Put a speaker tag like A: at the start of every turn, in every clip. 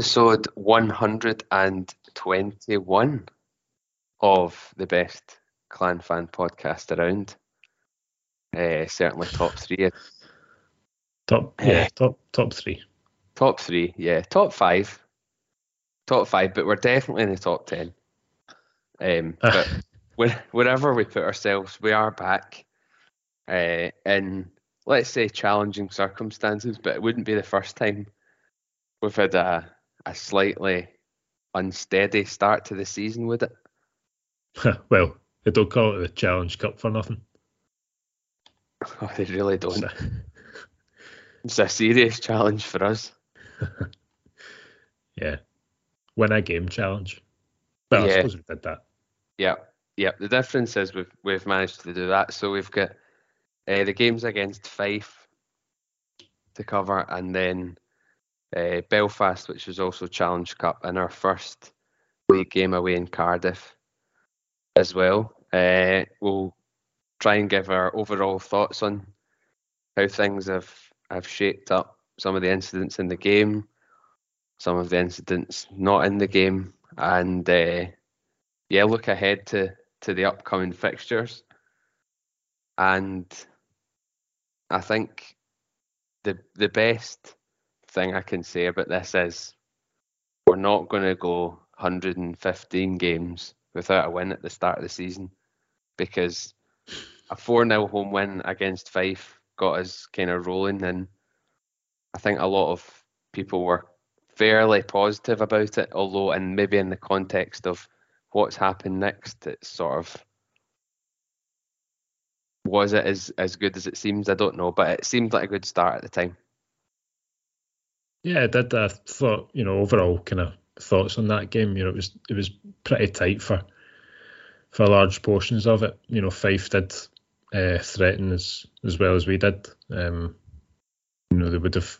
A: episode 121 of the best clan fan podcast around. Uh, certainly top three.
B: Top yeah, top top three.
A: Top three, yeah. Top five. Top five, but we're definitely in the top ten. Um, but when, wherever we put ourselves, we are back uh, in, let's say, challenging circumstances, but it wouldn't be the first time we've had a, a slightly unsteady start to the season, would it?
B: well, they don't call it the Challenge Cup for nothing.
A: Oh, they really don't. it's a serious challenge for us.
B: yeah. Win a game challenge. Well, yeah. I suppose we did that.
A: Yeah. Yeah. The difference is we've we've managed to do that. So we've got uh, the games against Fife to cover and then uh, Belfast, which was also Challenge Cup, and our first league game away in Cardiff as well. Uh, we'll try and give our overall thoughts on how things have, have shaped up, some of the incidents in the game, some of the incidents not in the game, and uh, yeah, look ahead to, to the upcoming fixtures. And I think the the best thing I can say about this is we're not going to go 115 games without a win at the start of the season because a 4 0 home win against Fife got us kind of rolling. And I think a lot of people were fairly positive about it, although, and maybe in the context of what's happened next, it's sort of was it as as good as it seems? I don't know, but it seemed like a good start at the time.
B: Yeah, I did. I thought, you know, overall kind of thoughts on that game. You know, it was it was pretty tight for for large portions of it. You know, Fife did uh, threaten as as well as we did. Um, you know, there would have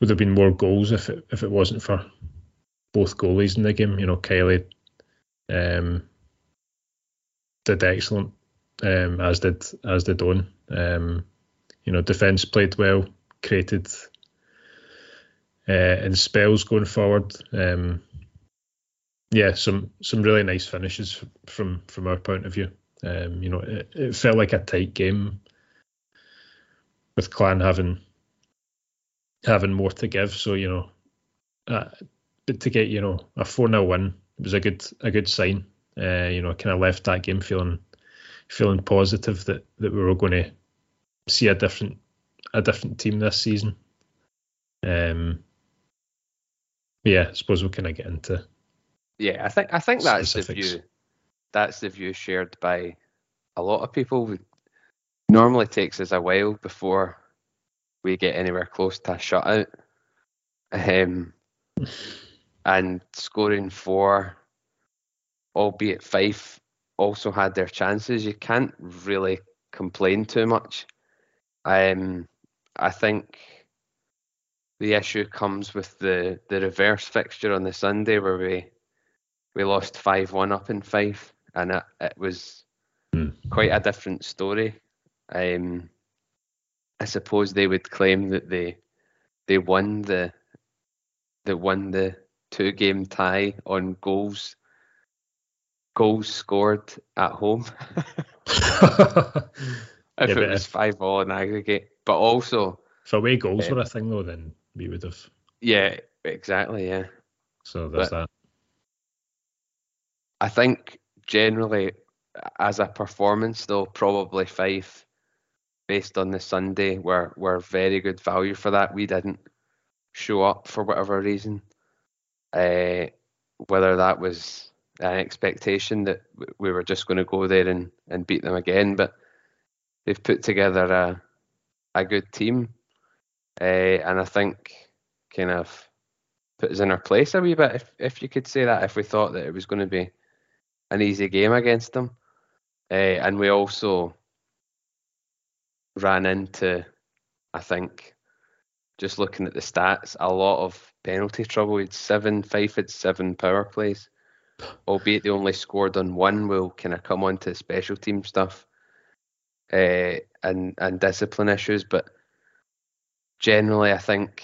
B: would have been more goals if it if it wasn't for both goalies in the game. You know, Kiely um, did excellent, um, as did as did Owen. Um, you know, defence played well, created uh, and spells going forward. Um, yeah, some some really nice finishes from from our point of view. Um, you know, it, it, felt like a tight game with Clan having having more to give. So you know, uh, to get you know a four 0 win it was a good a good sign. Uh, you know, kind of left that game feeling feeling positive that that we were going to see a different a different team this season. Um, yeah, I suppose we kind of get into.
A: Yeah, I think I think that's specifics. the view. That's the view shared by a lot of people. It normally takes us a while before we get anywhere close to a shutout. Um, and scoring four, albeit Fife, also had their chances. You can't really complain too much. Um, I think the issue comes with the, the reverse fixture on the Sunday where we we lost five one up in Fife, and it, it was mm. quite a different story. Um, I suppose they would claim that they they won the they won the two game tie on goals goals scored at home. if yeah, it was five all in aggregate, but also
B: if away goals were a thing though, then we would have.
A: Yeah, exactly. Yeah.
B: So there's but that.
A: I think generally, as a performance, though, probably Fife, based on the Sunday, were were very good value for that. We didn't show up for whatever reason. Uh, whether that was an expectation that we were just going to go there and, and beat them again, but they've put together a a good team uh, and I think kind of put us in our place a wee bit, if, if you could say that, if we thought that it was going to be an easy game against them. Uh, and we also ran into, I think, just looking at the stats, a lot of penalty trouble. Had seven, Fife had seven power plays, albeit they only scored on one. We'll kind of come on to special team stuff uh, and and discipline issues, but generally, I think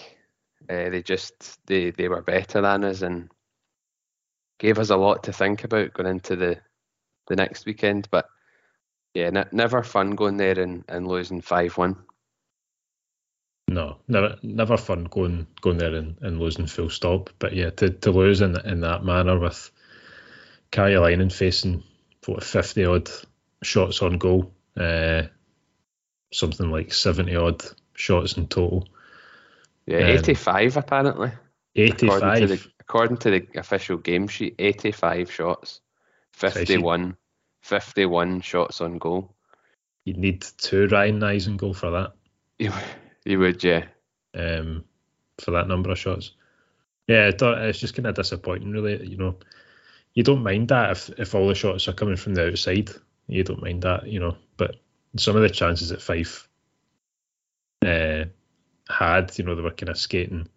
A: Uh, they just they they were better than us and gave us a lot to think about going into the the next weekend. But yeah, n- never fun going there and, and losing five one.
B: No, never never fun going going there and, and losing full stop. But yeah, to, to lose in in that manner with Karjalainen facing what fifty odd shots on goal, uh, something like seventy odd shots in total.
A: Yeah, um, eighty five apparently.
B: Eighty five.
A: According to the official game sheet, 85 shots, 51, 51 shots on goal.
B: You'd need two Ryan Nyes in goal for that.
A: You, you would, yeah.
B: Um, for that number of shots. Yeah, it's just kind of disappointing, really. You know, you don't mind that if, if all the shots are coming from the outside. You don't mind that, you know. But some of the chances that Fife uh, had, you know, they were kind of skating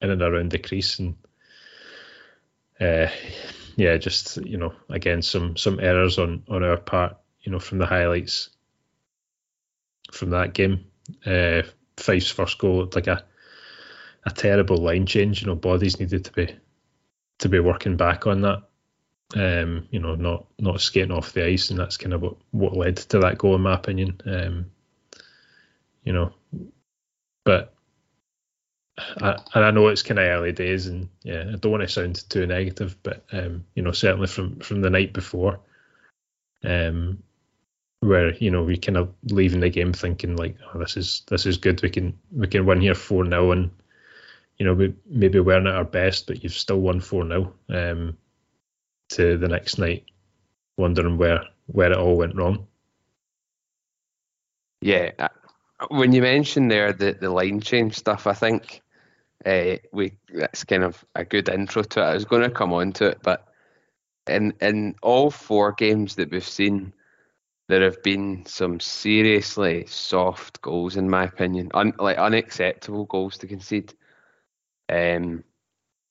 B: in and around the crease and uh, yeah, just you know, again, some some errors on on our part, you know, from the highlights from that game. Uh, Fife's first goal looked like a a terrible line change. You know, bodies needed to be to be working back on that. Um, you know, not not skating off the ice, and that's kind of what what led to that goal, in my opinion. Um, you know, but I, and I know it's kind of early days, and yeah, I don't want to sound too negative, but um, you know, certainly from from the night before, um, where you know we kind of leaving the game thinking like, oh, this is this is good, we can we can win here four 0 and you know we maybe weren't at our best, but you've still won four 0 um, to the next night, wondering where where it all went wrong.
A: Yeah, when you mentioned there the the line change stuff, I think uh, we that's kind of a good intro to it. I was going to come on to it, but in in all four games that we've seen, there have been some seriously soft goals, in my opinion, Un, like unacceptable goals to concede. Um,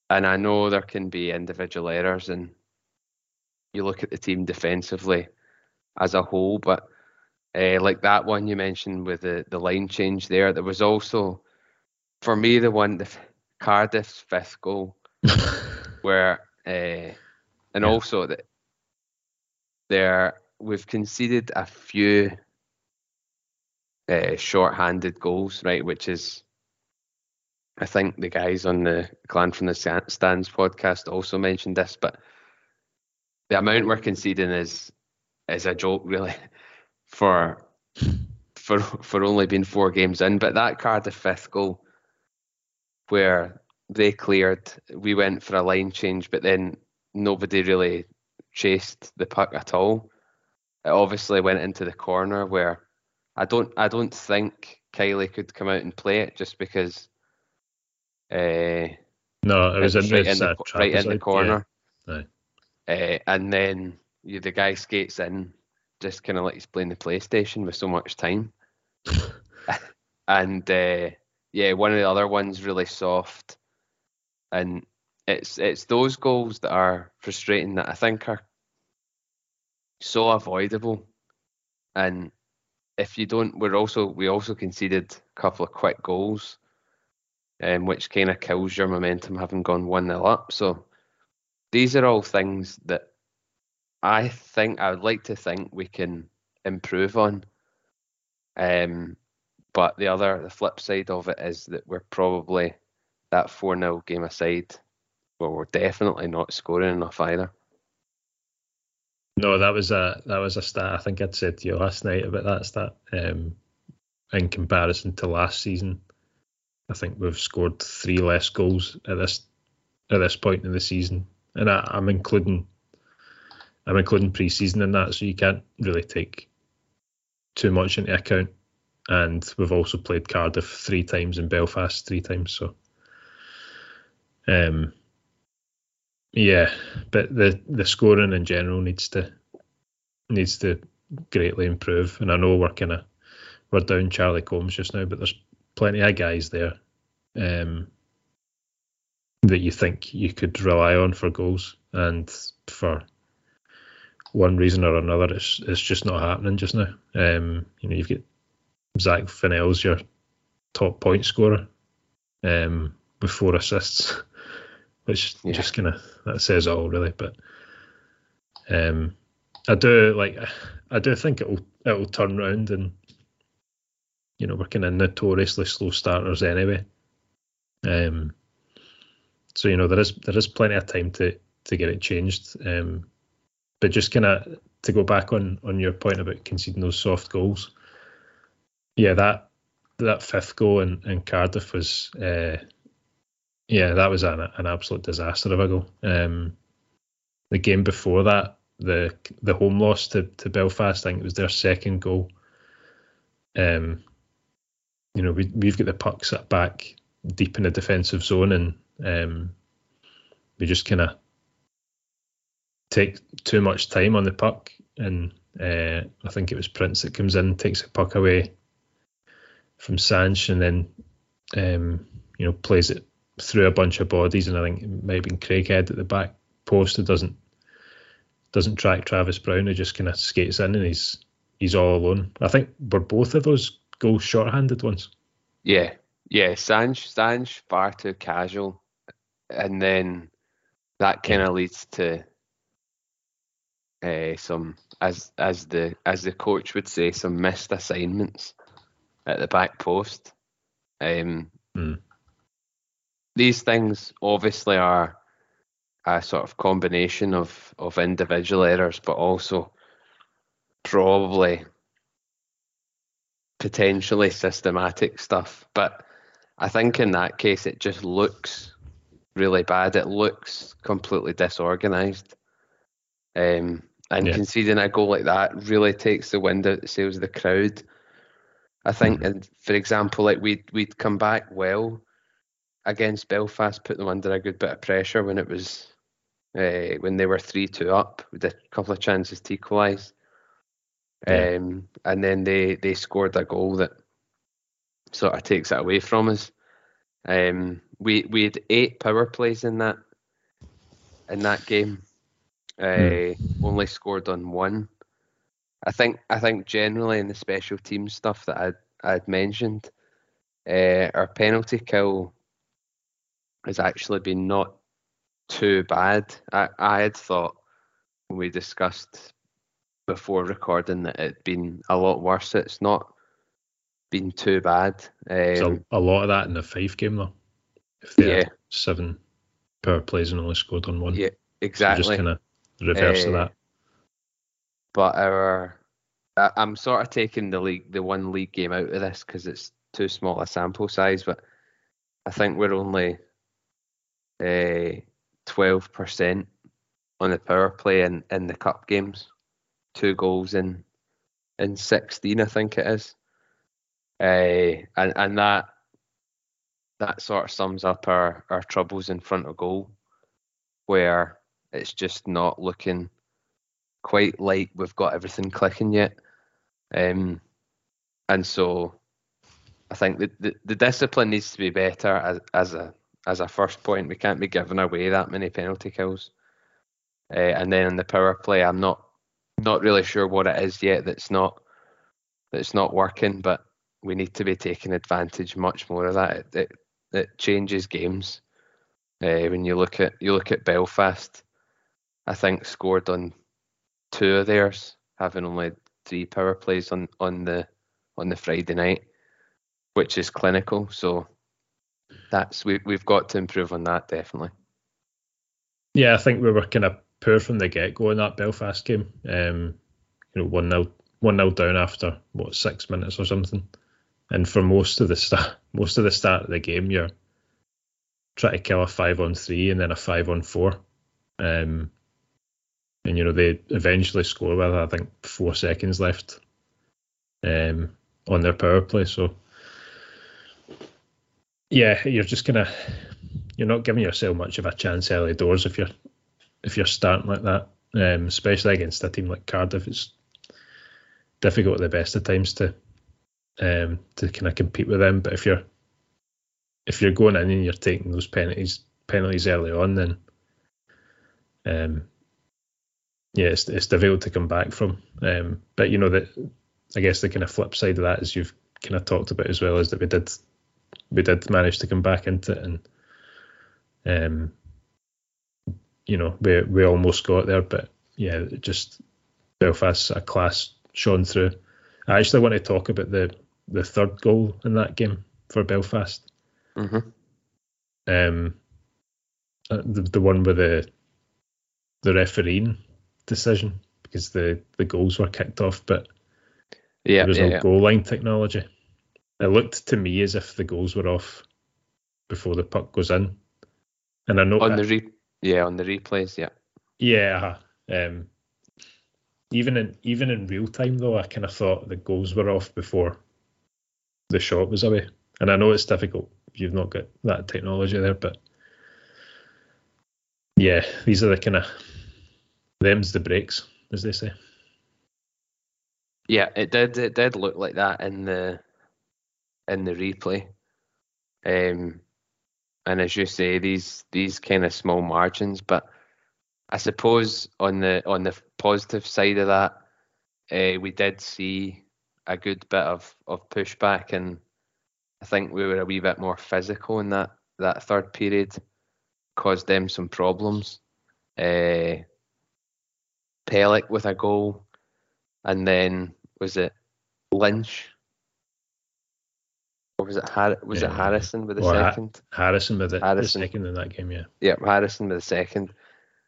A: and I know there can be individual errors, and you look at the team defensively as a whole, but uh, like that one you mentioned with the the line change there, there was also for me, the one, the Cardiff's fifth goal, where, uh, and yeah. also that there we've conceded a few uh, short-handed goals, right? Which is, I think the guys on the Clan from the Stands podcast also mentioned this, but the amount we're conceding is is a joke, really, for for for only being four games in. But that Cardiff fifth goal where they cleared, we went for a line change, but then nobody really chased the puck at all. It obviously went into the corner where I don't I don't think Kiely could come out and play it just because uh,
B: no, it was, in,
A: right,
B: in
A: the, right in the corner. Yeah. Uh, and then you, the guy skates in, just kind of like he's playing the PlayStation with so much time. and uh, yeah, one of the other ones really soft, and it's it's those goals that are frustrating that I think are so avoidable, and if you don't, we're also we also conceded a couple of quick goals, um, which kind of kills your momentum having gone one 0 up. So these are all things that I think I would like to think we can improve on. Um, but the other, the flip side of it is that we're probably that 4 0 game aside, well, we're definitely not scoring enough either.
B: No, that was a that was a stat I think I'd said to you last night about that stat. Um, in comparison to last season, I think we've scored three less goals at this at this point in the season, and I, I'm including I'm including pre-season in that, so you can't really take too much into account and we've also played Cardiff three times and Belfast three times. So, um, yeah, but the the scoring in general needs to needs to greatly improve. And I know we're kind of we're down Charlie Combs just now, but there's plenty of guys there um, that you think you could rely on for goals, and for one reason or another, it's it's just not happening just now. Um, you know, you've got Zach Vinnell's your top point scorer, um, with four assists, which yeah. just kind of that says it all really. But um, I do like I do think it'll it'll turn around and you know we're kind of notoriously slow starters anyway. Um, so you know there is there is plenty of time to to get it changed. Um, but just kind of to go back on on your point about conceding those soft goals. Yeah, that that fifth goal in, in Cardiff was uh, yeah that was an, an absolute disaster of a goal. Um, the game before that, the the home loss to, to Belfast, I think it was their second goal. Um, you know, we we've got the puck set back deep in the defensive zone, and um, we just kind of take too much time on the puck, and uh, I think it was Prince that comes in, takes the puck away from Sanch, and then um, you know plays it through a bunch of bodies, and I think been Craighead at the back post that doesn't doesn't track Travis Brown, who just kind of skates in and he's he's all alone. I think were both of those goals short-handed ones.
A: Yeah, yeah. Sanch, Sanch far too casual, and then that kind of leads to uh, some, as as the as the coach would say, some missed assignments at the back post. Um, mm. These things obviously are a sort of combination of of individual errors, but also probably potentially systematic stuff. But I think in that case, it just looks really bad. It looks completely disorganized. Um, and yeah. conceding a goal like that really takes the wind out the sails of the crowd. I think, mm-hmm. and for example, like we'd we'd come back well against Belfast, put them under a good bit of pressure when it was uh, when they were three two up with a couple of chances to equalise. Yeah. Um, and then they they scored a goal that sort of takes it away from us. Um, we we had eight power plays in that in that game. Uh, Only scored on one. I think I think generally in the special team stuff that I'd I'd mentioned, uh, our penalty kill has actually been not too bad. I, I had thought when we discussed before recording that it'd been a lot worse. It's not been too bad. Um,
B: so a lot of that in the Fife game though. If they yeah. had seven power plays and only scored on one.
A: Yeah, exactly. So
B: just kind of reverse uh, of that.
A: But our, I, I'm sort of taking the league, the one league game out of this because it's too small a sample size. But I think we're only uh, twelve percent on the power play in, in the cup games. Two goals in in sixteen, I think it is. Uh, and and that that sort of sums up our, our troubles in front of goal, where it's just not looking quite like we've got everything clicking yet. Um, and so I think the, the, the, discipline needs to be better as, as a as a first point. We can't be giving away that many penalty kills. Uh, and then in the power play, I'm not not really sure what it is yet that's not that's not working, but we need to be taking advantage much more of that. It it, it changes games. Uh, when you look at you look at Belfast, I think scored on two of theirs, having only three power plays on, on the on the Friday night, which is clinical. So that's we we've got to improve on that definitely.
B: Yeah, I think we were kind of poor from the get go in that Belfast game. Um, you know, one 0 one nil down after what six minutes or something, and for most of the start most of the start of the game, you're trying to kill a five on three and then a five on four. Um, and you know they eventually score with I think four seconds left um, on their power play. So yeah, you're just of you're not giving yourself much of a chance early doors if you're if you're starting like that, um, especially against a team like Cardiff. It's difficult at the best of times to um, to kind of compete with them. But if you're if you're going in and you're taking those penalties penalties early on, then um, yeah, it's, it's difficult to come back from. Um, but you know that I guess the kind of flip side of that, as you've kind of talked about as well, is that we did we did manage to come back into it and Um, you know, we we almost got there, but yeah, just Belfast a class shone through. I actually want to talk about the the third goal in that game for Belfast.
A: Mm-hmm.
B: Um, uh, the the one with the the refereeing decision because the the goals were kicked off, but
A: Yeah,
B: there was
A: yeah,
B: no
A: yeah.
B: goal line technology. It looked to me as if the goals were off before the puck goes in, and I know
A: on the re- yeah on the replays. Yeah,
B: Yeah. Um, even in even in real time though, I kind of thought the goals were off before the shot was away. And I know it's difficult you've not got that technology there, but yeah, these are the kind of them's the breaks, as they say.
A: yeah. It did. It did look like that in the in the replay. Um, and as you say, these these kind of small margins, but I suppose on the on the positive side of that, uh, we did see a good bit of of pushback, and I think we were a wee bit more physical in that that third period, caused them some problems. Uh, Pellick with a goal, and then was it Lynch? Or was it Har- was it Harrison with the
B: Ha-
A: second?
B: Harrison with the, the second in that game, yeah.
A: Yeah, Harrison with the second,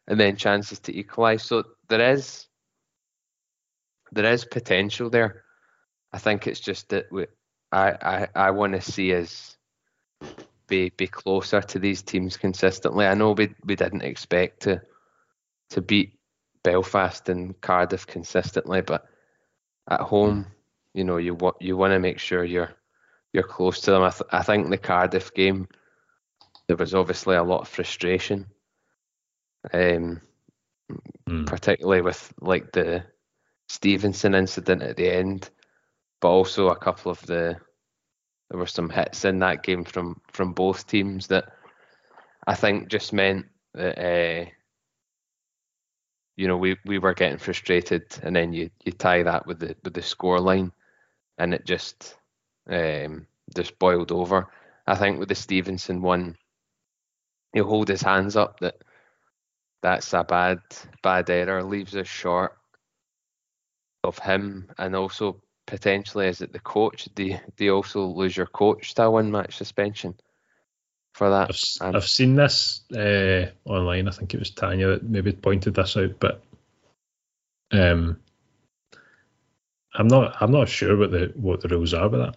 A: and then chances to equalise. So there is there is potential there. I think it's just that we, I I, I want to see us be be closer to these teams consistently. I know we we didn't expect to to beat Belfast and Cardiff consistently, but at home, you know, you want you want to make sure you're you're close to them. I, th- I think the Cardiff game, there was obviously a lot of frustration, um,
B: Mm.
A: particularly with like the Stevenson incident at the end, but also a couple of the there were some hits in that game from from both teams that I think just meant that uh, you know we, we were getting frustrated, and then you, you tie that with the with the score line, and it just um, just boiled over. I think with the Stevenson one, he'll hold his hands up that that's a bad bad error, leaves us short of him, and also potentially is it the coach? Do you, do you also lose your coach to a one match suspension for that?
B: I've,
A: Um,
B: I've seen this uh, online. I think it was Tanya that maybe pointed this out, but um, I'm not. I'm not sure what the what the rules are with that.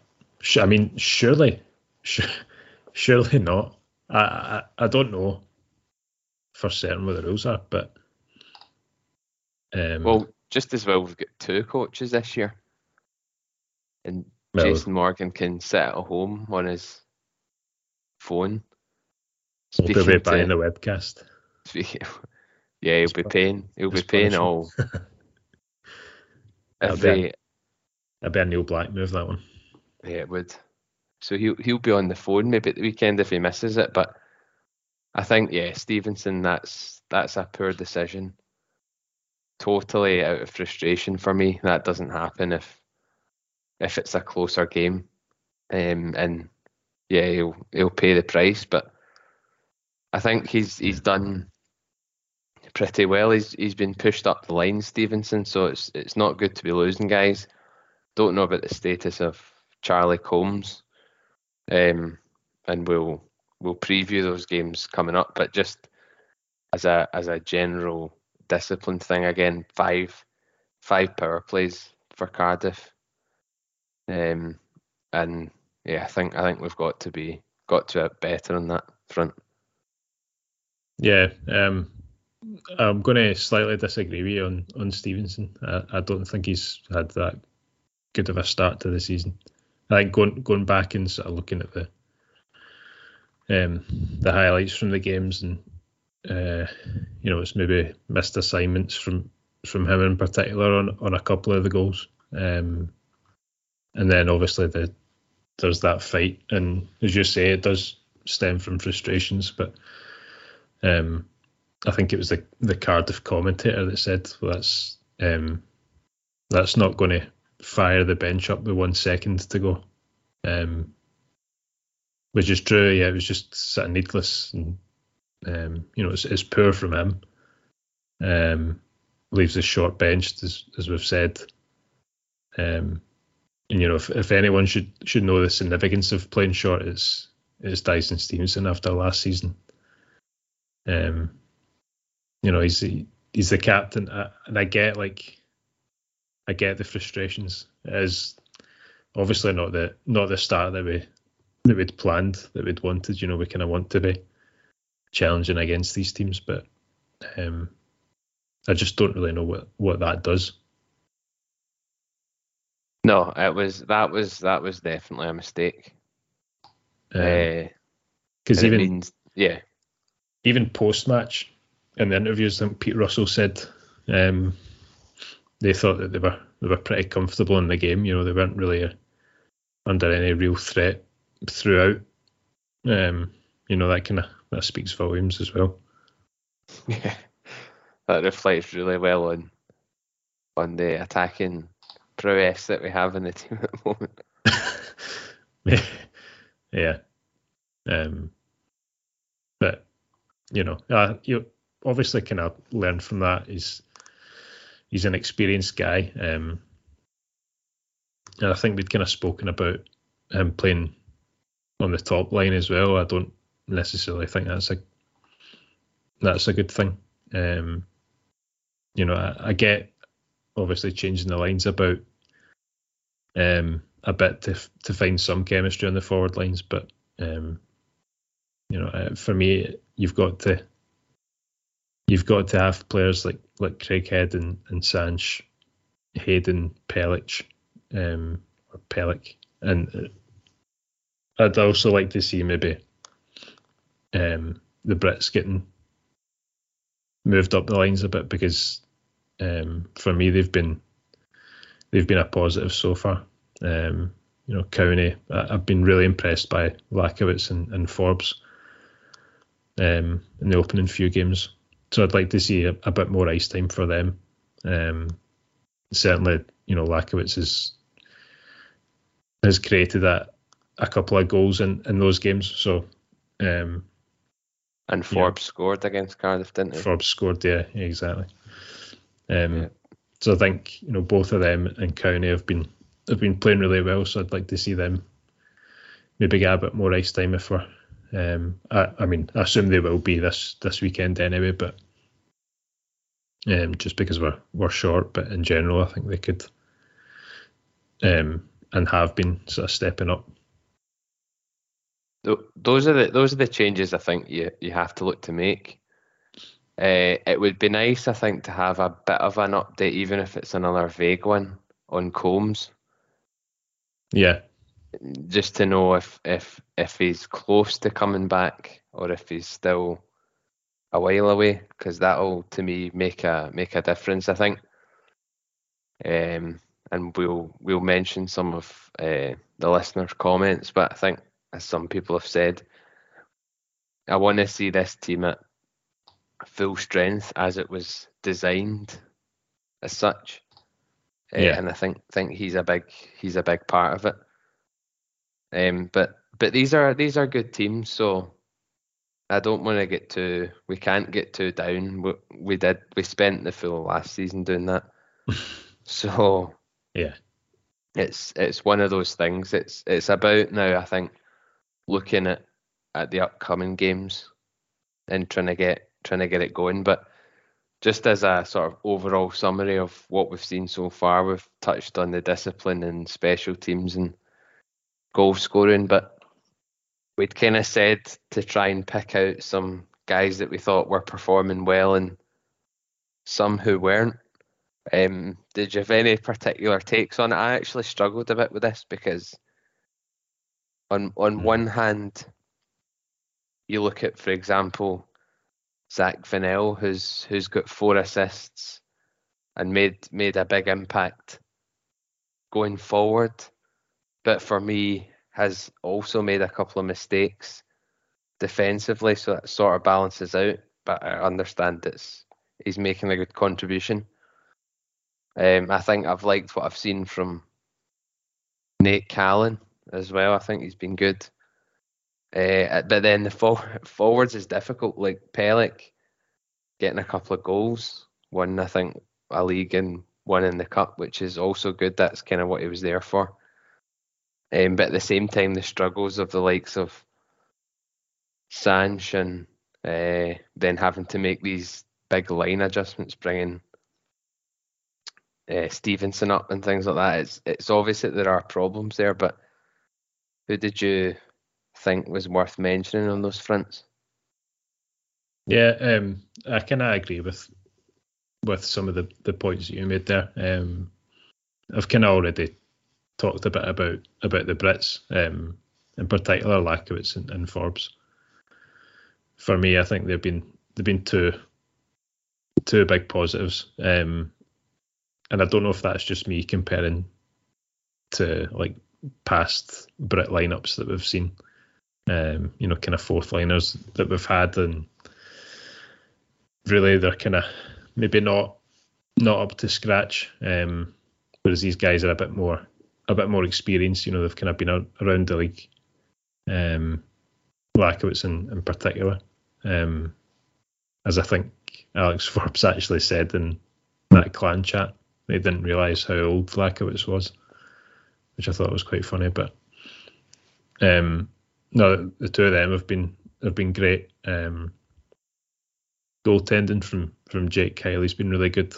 B: I mean, surely, surely not. I, I I don't know for certain what the rules are, but um,
A: Well, just as well, we've got two coaches this year, and
B: Well-
A: Jason Morgan can sit at home on his phone.
B: Be
A: speaking
B: buying
A: to-
B: the webcast.
A: Speaking, yeah, he'll be paying. He'll be paying all.
B: That'll
A: If
B: be a- That'd be a Neil Black move. That one.
A: yeah, it would. So he'll he'll be on the phone maybe at the weekend if he misses it. But I think yeah, Stevenson, that's that's a poor decision. Totally out of frustration for me. That doesn't happen if if it's a closer game. Um, and yeah, he'll he'll pay the price. But I think he's he's done pretty well. He's he's been pushed up the line, Stevenson. So it's it's not good to be losing guys. Don't know about the status of Charlie Combs, um, and we'll we'll preview those games coming up. But just as a as a general discipline thing, again, five five power plays for Cardiff, um, and yeah, I think I think we've got to be got to it better on that front.
B: Yeah, um, I'm going to slightly disagree with you on on Stevenson. I, I don't think he's had that good of a start to the season. I think going going back and sort of looking at the um, the highlights from the games and uh, you know it's maybe missed assignments from from him in particular on on a couple of the goals. Um, and then obviously the there's that fight, and as you say, it does stem from frustrations, but. Um, I think it was the the Cardiff commentator that said, "Well, that's um, that's not going to fire the bench up with one second to go," um, which is true. Yeah, it was just sort of needless and Um, you know, it's, it's poor from him. Um, leaves us short benched, as as we've said. Um, and you know, if, if anyone should should know the significance of playing short, it's it's Dyson Stevenson after last season. Um, you know, he's he's the captain, and I get like, I get the frustrations. It is obviously not the not the start that we that we'd planned, that we'd wanted. You know, we kind of want to be challenging against these teams, but um, I just don't really know what what that does.
A: No, it was that was that was definitely a mistake. Because
B: um, uh, even
A: means, yeah,
B: even post match in the interviews, I think Pete Russell said um, they thought that they were they were pretty comfortable in the game. You know, they weren't really a, under any real threat throughout. Um, you know, that kind of that speaks volumes as well.
A: Yeah, that reflects really well on on the attacking prowess that we have in the team at the moment.
B: yeah. Um, you know, uh, you obviously kind of learned from that. He's he's an experienced guy, um, and I think we'd kind of spoken about him playing on the top line as well. I don't necessarily think that's a that's a good thing. Um, you know, I, I, get obviously changing the lines about um, a bit to to find some chemistry on the forward lines, but um, you know, uh, for me, you've got to you've got to have players like like Craighead and and Sanch, Hayden, Pelech, um, or Pelech, and uh, I'd also like to see maybe um, the Brits getting moved up the lines a bit because um, for me they've been they've been a positive so far. Um, you know, County, I, have been really impressed by Lachowicz and, and Forbes um, in the opening few games. So I'd like to see a, a bit more ice time for them. Um, certainly, you know, Lachowicz has has created a, a couple of goals in, in those games. So um,
A: and Forbes scored against Cardiff, didn't he?
B: Forbes scored, yeah, exactly. Um, yeah. So I think you know both of them and County have been have been playing really well. So I'd like to see them maybe get a bit more ice time if we're. Um, I, I mean, I assume they will be this this weekend anyway, but um, just because we're we're short, but in general, I think they could um, and have been sort of stepping up.
A: Those are the those are the changes I think you you have to look to make. Uh, it would be nice, I think, to have a bit of an update, even if it's another vague one on Combs.
B: Yeah.
A: Just to know if if if he's close to coming back or if he's still a while away, because that'll to me make a make a difference. I think. Um, and we'll we'll mention some of uh, the listeners' comments, but I think as some people have said, I want to see this team at full strength as it was designed as such. Uh, and I think think he's a big he's a big part of it. Um, but but these are these are good teams, so I don't want to get too. We can't get too down. We, we did. We spent the full last season doing that. so
B: yeah,
A: it's it's one of those things. It's it's about now. I think looking at at the upcoming games and trying to get trying to get it going. But just as a sort of overall summary of what we've seen so far, we've touched on the discipline and special teams and goal scoring, but we'd kind of said to try and pick out some guys that we thought were performing well and some who weren't. Um, did you have any particular takes on it? I actually struggled a bit with this because on on mm. one hand, you look at, for example, Zach Vinnell, who's who's got four assists and made made a big impact going forward. But for me, has also made a couple of mistakes defensively, so that sort of balances out. But I understand it's he's making a good contribution. Um, I think I've liked what I've seen from Nate Callan as well. I think he's been good. Uh, but then the for- forwards is difficult. Like Pellick getting a couple of goals, one I think a league and one in the cup, which is also good. That's kind of what he was there for. Um, but at the same time, the struggles of the likes of Sanch and uh, then having to make these big line adjustments, bringing uh, Stevenson up and things like that. It's it's obvious that there are problems there, but who did you think was worth mentioning on those fronts?
B: Yeah, um, I kind of agree with with some of the, the points that you made there. Um, I've kind of already talked a bit about about the Brits, um, in particular Lachowicz and, and Forbes. For me, I think they've been they've been two two big positives. Um, and I don't know if that's just me comparing to like past Brit lineups that we've seen. Um, you know, kind of fourth liners that we've had, and really they're kind of maybe not not up to scratch. Um, whereas these guys are a bit more a bit more experienced. You know, they've kind of been around the league. Um, Lachowicz in, in particular, um, as I think Alex Forbes actually said in that clan chat, they didn't realise how old Lachowicz was, which I thought was quite funny. But um, no, the two of them have been have been great. Um, goaltending from from Jake Kiely's been really good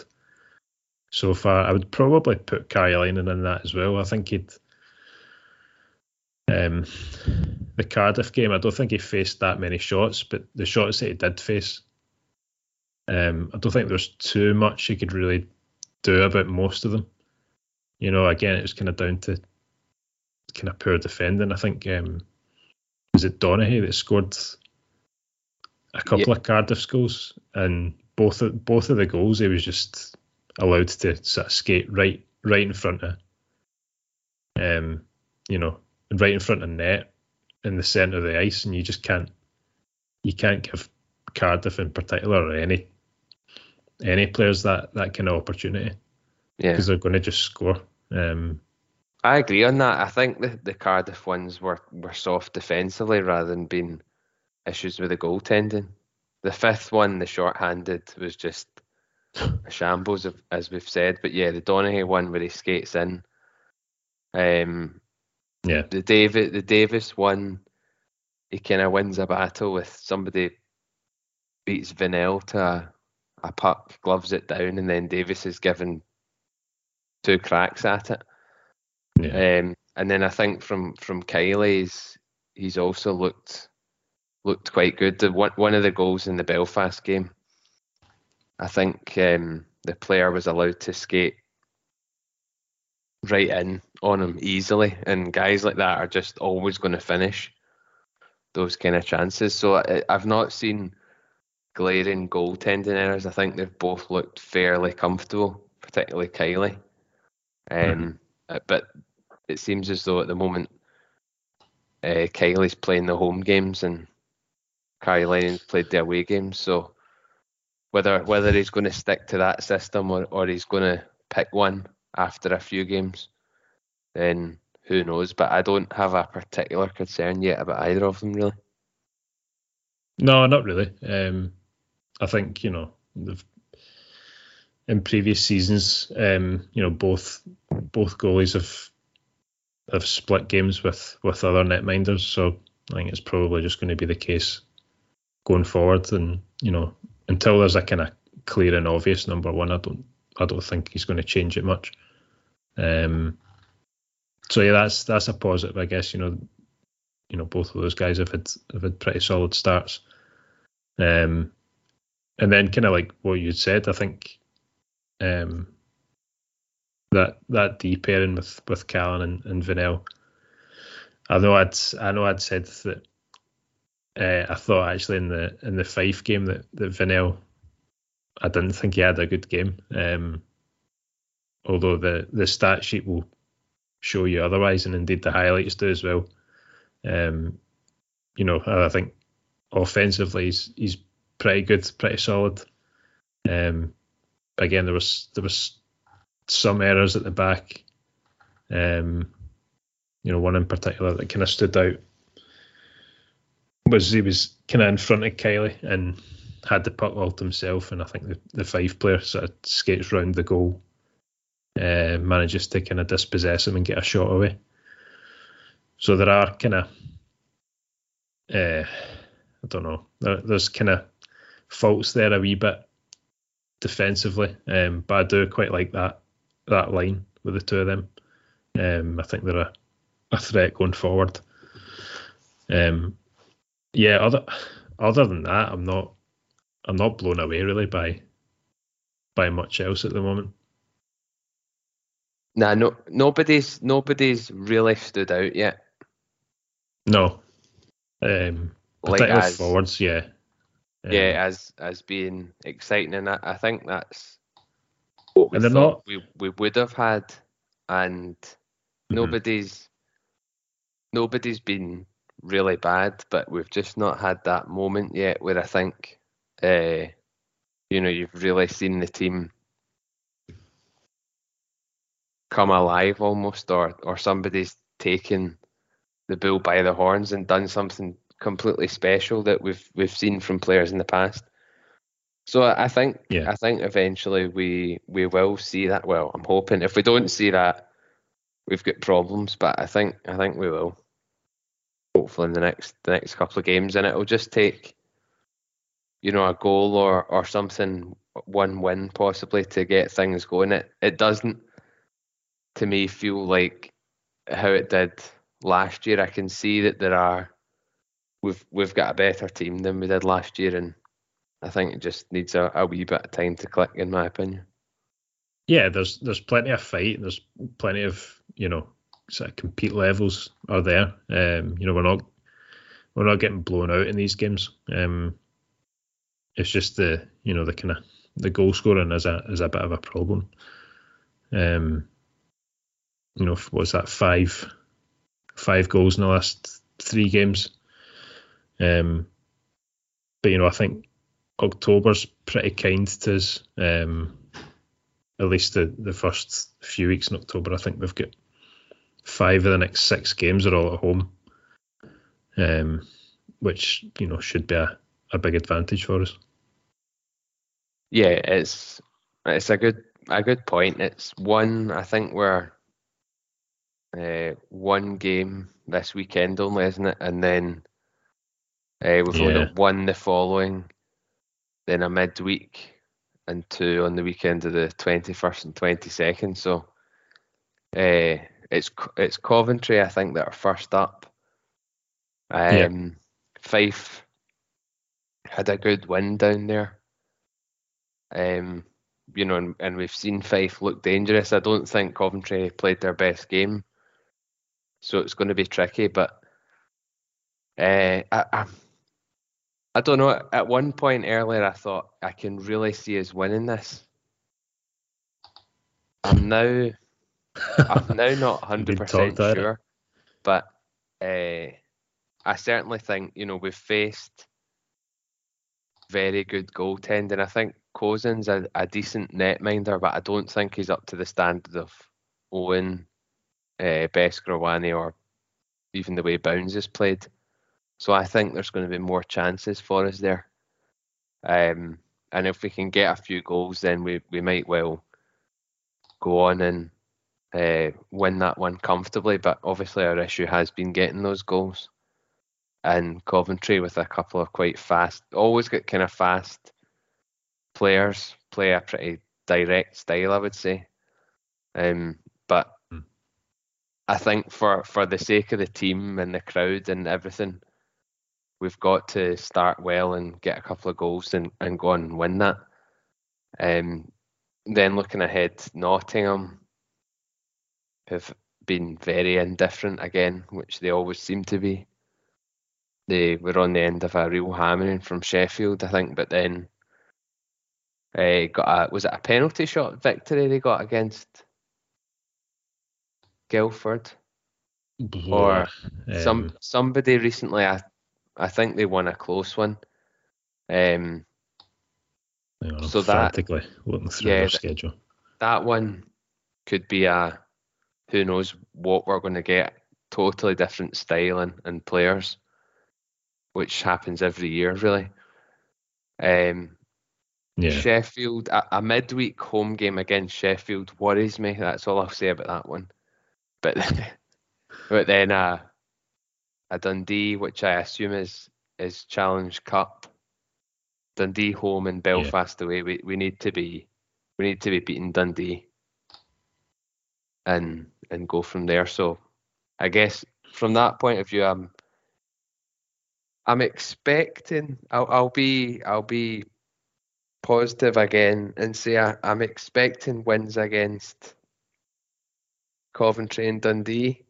B: so far. I would probably put Karjalainen in that as well. I think he'd um, the Cardiff game. I don't think he faced that many shots, but the shots that he did face, um, I don't think there's too much he could really do about most of them. You know, again, it was kind of down to kind of poor defending. I think um, was it Donaghy that scored a couple of Cardiff goals, and both of, both of the goals he was just allowed to sort of skate right right in front of, um, you know, right in front of net in the centre of the ice, and you just can't you can't give Cardiff in particular or any any players that that kind of opportunity.
A: Yeah,
B: because they're going to just score. Um,
A: I agree on that. I think the, the Cardiff ones were, were soft defensively rather than being issues with the goaltending. The fifth one, the short-handed, was just a shambles, of, as we've said. But yeah, the Donaghy one where he skates in. Um,
B: yeah.
A: The David, the Davis one, he kind of wins a battle with somebody beats Vinnell to a, a puck, gloves it down, and then Davis is given two cracks at it.
B: Yeah.
A: Um, and then I think from from Kiely's, he's also looked looked quite good. The one one of the goals in the Belfast game, I think um, the player was allowed to skate right in on him easily, and guys like that are just always going to finish those kind of chances. So I, I've not seen glaring goaltending errors. I think they've both looked fairly comfortable, particularly Kiely. Um, mm-hmm. But it seems as though at the moment uh, Kiely's playing the home games and Karjalainen's played the away games. So whether whether he's going to stick to that system or, or he's going to pick one after a few games, then who knows? But I don't have a particular concern yet about either of them really.
B: No, not really. Um, I think you know in previous seasons, um, you know both both goalies have have split games with with other netminders, so I think it's probably just going to be the case going forward. And you know, until there's a kind of clear and obvious number one, I don't I don't think he's going to change it much. Um, so yeah, that's that's a positive, I guess. You know, you know, both of those guys have had have had pretty solid starts. Um, and then kind of like what you said, I think um, that that D pairing with with Callan and, and Vinnell. I know I'd I know I'd said that uh, I thought actually in the in the Fife game that that Vinnell I didn't think he had a good game. Um, although the the stat sheet will show you otherwise, and indeed the highlights do as well. Um, you know, I think offensively he's he's pretty good, pretty solid. Um, again, there was there was some errors at the back. Um, you know, one in particular that kind of stood out was he was kind of in front of Kiely and had the puck all to himself, and I think the, the Fife player sort of skates round the goal, uh, manages to kind of dispossess him and get a shot away. So there are kind of, uh, I don't know, there, there's kind of faults there a wee bit defensively, um, but I do quite like that that line with the two of them. Um, I think they're a, a threat going forward. Um, yeah, other other than that, I'm not I'm not blown away really by by much else at the moment.
A: Nah, no, nobody's nobody's really stood out yet.
B: No, um,
A: Like as-
B: forwards, yeah, Um,
A: Yeah, as as being exciting, and I, I think that's what we thought
B: not-
A: we we would have had, and
B: Mhm.
A: nobody's nobody's been really bad, but we've just not had that moment yet where I think, uh, you know, you've really seen the team come alive almost, or or somebody's taken the bull by the horns and done something completely special that we've we've seen from players in the past. So I think
B: Yeah.
A: I think eventually we we will see that. Well, I'm hoping if we don't see that, we've got problems. But I think I think we will. Hopefully in the next the next couple of games, and it'll just take, you know, a goal or or something, one win possibly to get things going. It it doesn't, to me, feel like how it did last year. I can see that there are, we've we've got a better team than we did last year, and I think it just needs a, a wee bit of time to click, in my opinion.
B: yeah. There's there's plenty of fight. There's plenty of you know sort of compete levels are there. Um, you know we're not we're not getting blown out in these games. Um, it's just the you know the kind of the goal scoring is a is a bit of a problem. Um, you know, what's that five five goals in the last three games? Um, but you know, I think October's pretty kind to us. Um, at least the the first few weeks in October, I think we've got five of the next six games are all at home, um, which you know should be a, a big advantage for us.
A: Yeah, it's it's a good a good point. It's one. I think we're uh, one game this weekend only, isn't it? And then uh, we've only
B: Yeah.
A: got one the following, then a midweek, and two on the weekend of the twenty first and twenty second. So uh, it's it's Coventry, I think, that are first up.
B: Yeah.
A: Um, Fife had a good win down there. Um, you know, and, and we've seen Fife look dangerous. I don't think Coventry played their best game, so it's going to be tricky. But uh, I, I, I don't know. At one point earlier, I thought I can really see us winning this. I'm now, I'm now not hundred
B: been
A: percent
B: talked at it.
A: sure, but uh, I certainly think you know we've faced very good goaltending. I think Cozen's a, a decent netminder, but I don't think he's up to the standard of Owen, uh, or even the way Bounds has played. So I think there's going to be more chances for us there. Um, and if we can get a few goals, then we, we might well go on and uh, win that one comfortably. But obviously, our issue has been getting those goals. And Coventry, with a couple of quite fast, always get kind of fast players, play a pretty direct style, I would say. Um, but
B: Hmm.
A: I think for for the sake of the team and the crowd and everything, we've got to start well and get a couple of goals and, and go on and win that. Um, then looking ahead, Nottingham have been very indifferent again, which they always seem to be. They were on the end of a real hammering from Sheffield, I think, but then uh, got a was it a penalty shot victory they got against Guildford? Or some
B: Um,
A: somebody recently I I think they won a close one. Um
B: hang on, I'm
A: so that-
B: looking through
A: yeah,
B: their schedule.
A: that one could be a who knows what we're going to get totally different style and, players which happens every year, really. Um,
B: Yeah.
A: Sheffield, a, a midweek home game against Sheffield worries me. That's all I'll say about that one. But but then uh, a Dundee, which I assume is is Challenge Cup. Dundee home and Belfast away. We we need to be we need to be beating Dundee and and go from there. So I guess from that point of view, I'm I'm expecting I'll I'll be I'll be positive again and say I, I'm expecting wins against Coventry and Dundee.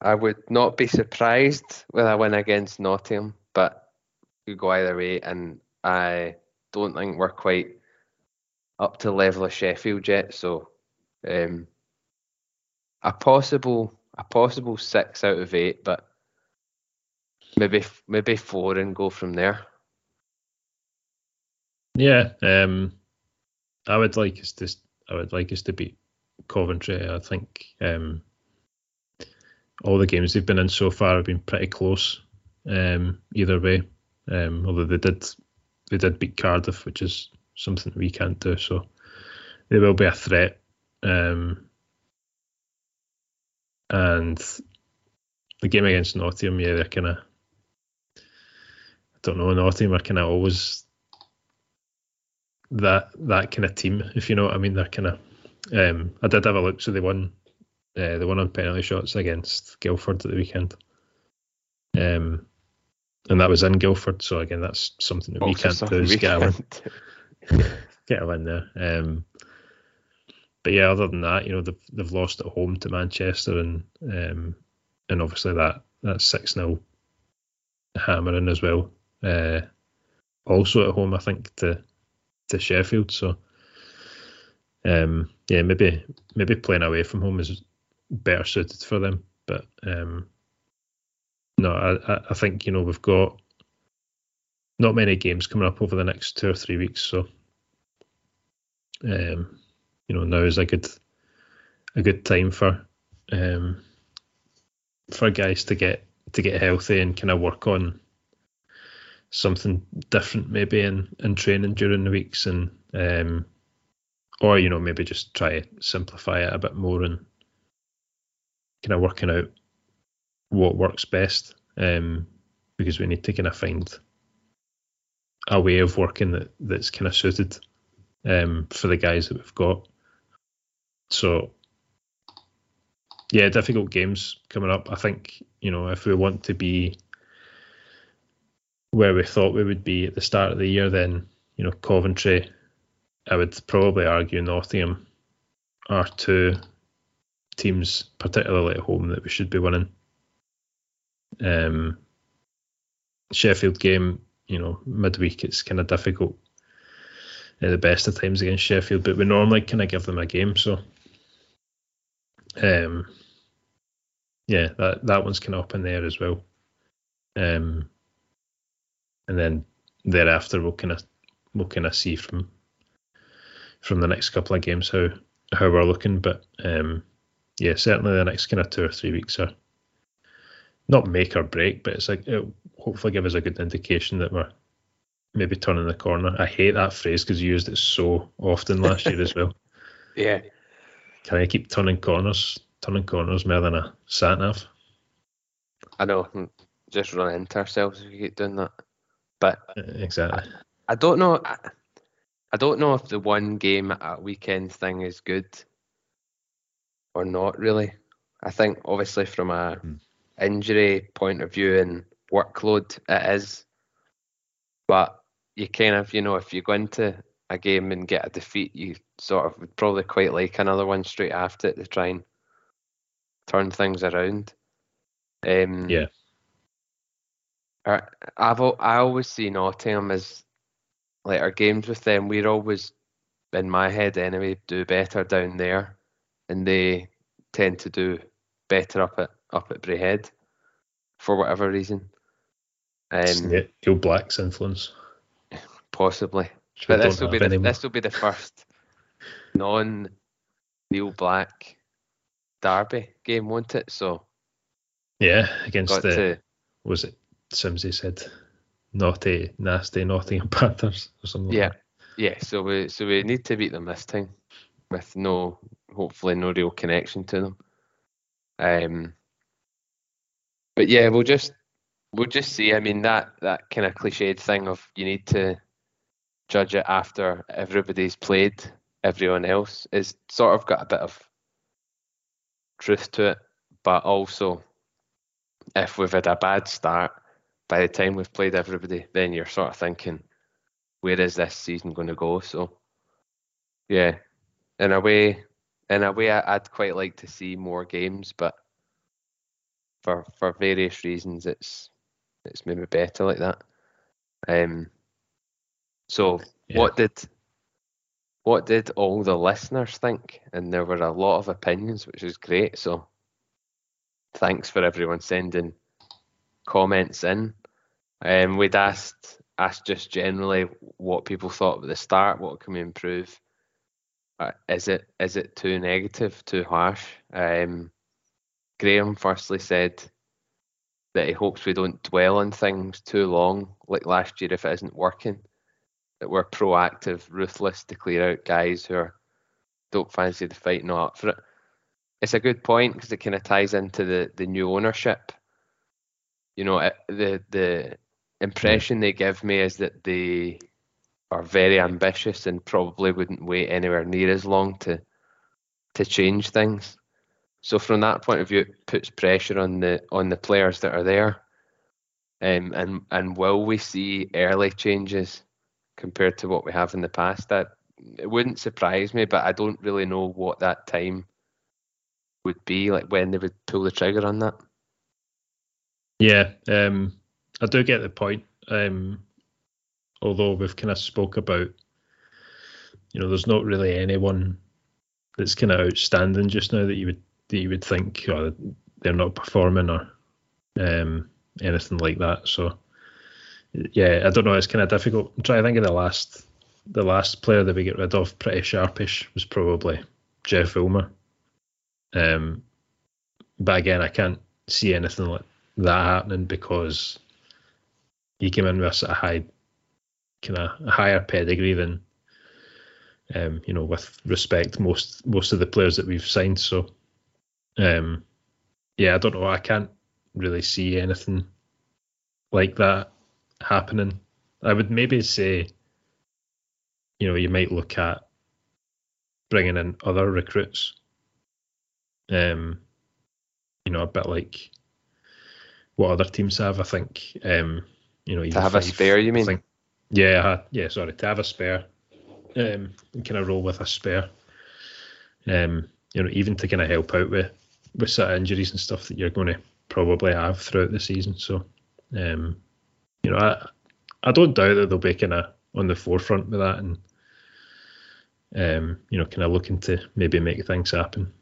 A: I would not be surprised with a win against Nottingham, but could go either way, and I don't think we're quite up to level of Sheffield yet. So, um, a possible a possible six out of eight, but maybe maybe four and go from there.
B: Yeah, um, I would like us to. I would like us to beat Coventry. I think um, all the games they've been in so far have been pretty close. Um, either way, um, although they did they did beat Cardiff, which is something we can't do. So they will be a threat. Um, and the game against Nottingham, yeah, they're kind of. I don't know. Nottingham are kind of always that that kind of team, if you know what I mean. They're kind of. Um, I did have a look, so they won. Uh, they won on penalty shots against Guildford at the weekend. Um, and that was in Guildford, so again, that's something that we can't do. Is get a win, get a win there. Um, but yeah, other than that, you know, they've they've lost at home to Manchester, and um, and obviously that that six 0 hammering as well. Uh, also at home, I think to to Sheffield. So, um, yeah, maybe maybe playing away from home is better suited for them. But um, no, I, I- think you know we've got not many games coming up over the next two or three weeks. So, um, you know, now is a good a good time for um for guys to get to get healthy and kind of work on something different maybe in, in training during the weeks and um or you know maybe just try to simplify it a bit more and kind of working out what works best um because we need to kind of find a way of working that that's kind of suited um for the guys that we've got so yeah difficult games coming up i think you know if we want to be where we thought we would be at the start of the year, then you know Coventry, I would probably argue Nottingham are two teams, particularly at home, that we should be winning. Um, Sheffield game, you know, midweek it's kind of difficult at the best of times against Sheffield, but we normally kind of give them a game. So, um, yeah, that that one's kind of up in there as well. Um, and then thereafter we'll kind of we'll kind of see from from the next couple of games how how we're looking. But um, yeah, certainly the next kind of two or three weeks are not make or break, but it's like it'll hopefully give us a good indication that we're maybe turning the corner. I hate that phrase because you used it so often last year as well.
A: Yeah,
B: Can I keep turning corners? Turning corners more than a sat nav.
A: I know. Just run into ourselves if we keep doing that. But
B: Uh, Exactly.
A: I don't know. I, I don't know if the one game at weekend thing is good or not. Really, I think obviously from a
B: Hmm.
A: injury point of view and workload, it is. But you kind of, you know, if you go into a game and get a defeat, you sort of would probably quite like another one straight after it to try and turn things around. Um,
B: Yeah.
A: I've I always see Nottingham as like our games with them. We're always, in my head anyway, do better down there, and they tend to do better up at up at Braehead for whatever reason. Um,
B: Neil Black's influence.
A: possibly, but this will be the, this will be the first non Neil Black derby game, won't it? So
B: Yeah, against the
A: to
B: was it Simsy said naughty, nasty Nottingham Panthers or something.
A: Yeah,
B: like
A: yeah. So we so we need to beat them this time, with no hopefully no real connection to them. Um, but yeah, we'll just we'll just see. I mean that that kind of cliched thing of you need to judge it after everybody's played everyone else is sort of got a bit of truth to it, but also if we've had a bad start by the time we've played everybody, then you're sort of thinking, where is this season going to go? So, yeah, in a way, in a way, I'd quite like to see more games, but for for various reasons, it's it's maybe better like that. Um. So, yeah. what did what did all the listeners think? And there were a lot of opinions, which is great. So, thanks for everyone sending comments in. Um, we'd asked asked just generally what people thought at the start. What can we improve? Uh, is it is it too negative, too harsh? Um, Graham firstly said that he hopes we don't dwell on things too long, like last year if it isn't working. That we're proactive, ruthless to clear out guys who are, don't fancy the fight, not up for it. It's a good point because it kind of ties into the the new ownership. You know, it, the the impression they give me is that they are very ambitious and probably wouldn't wait anywhere near as long to to change things. So from that point of view, it puts pressure on the on the players that are there. Um, and and will we see early changes compared to what we have in the past? That it wouldn't surprise me, but I don't really know what that time would be like when they would pull the trigger on that.
B: Yeah, um, I do get the point. Um, although we've kind of spoke about, you know, there's not really anyone that's kind of outstanding just now that you would that you would think oh, they're not performing or um, anything like that. So yeah, I don't know. It's kind of difficult. I'm trying to think of the last the last player that we get rid of pretty sharpish was probably Jeff Ulmer. Um, but again, I can't see anything like that happening because he came in with a high kind of higher pedigree than um, you know, with respect most most of the players that we've signed. So um, yeah, I don't know. I can't really see anything like that happening. I would maybe say, you know, you might look at bringing in other recruits. Um, you know, a bit like what other teams have. I think um, you know,
A: to have five, a spare. You mean? Think,
B: yeah, yeah. Sorry, to have a spare. Um, and kind of roll with a spare. Um, you know, even to kind of help out with with set injuries and stuff that you're going to probably have throughout the season. So, um, you know, I I don't doubt that they'll be kind of on the forefront with that and um, you know, kind of looking to maybe make things happen.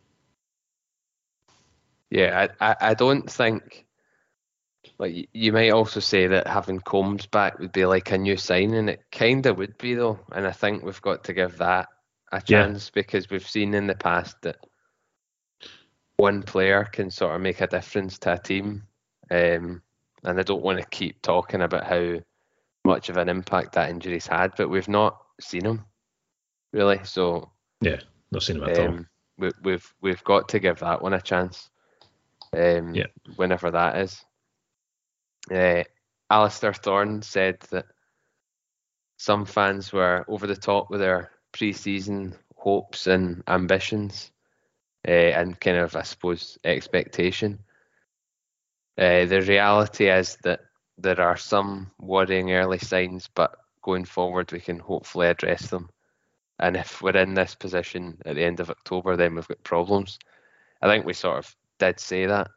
A: Yeah, I, I, I don't think like you might also say that having Combs back would be like a new signing. It kind of would be though, and I think we've got to give that a chance yeah. because we've seen in the past that one player can sort of make a difference to a team. Um, and I don't want to keep talking about how much of an impact that injury's had, but we've not seen him really. So
B: yeah, not seen him at um, all.
A: We, we've we've got to give that one a chance. Um,
B: yeah,
A: whenever that is. Uh, Alistair Thorne said that some fans were over the top with their pre-season hopes and ambitions, uh, and kind of, I suppose, expectation. Uh, the reality is that there are some worrying early signs, but going forward, we can hopefully address them. And if we're in this position at the end of October, then we've got problems. I think we sort of did say that.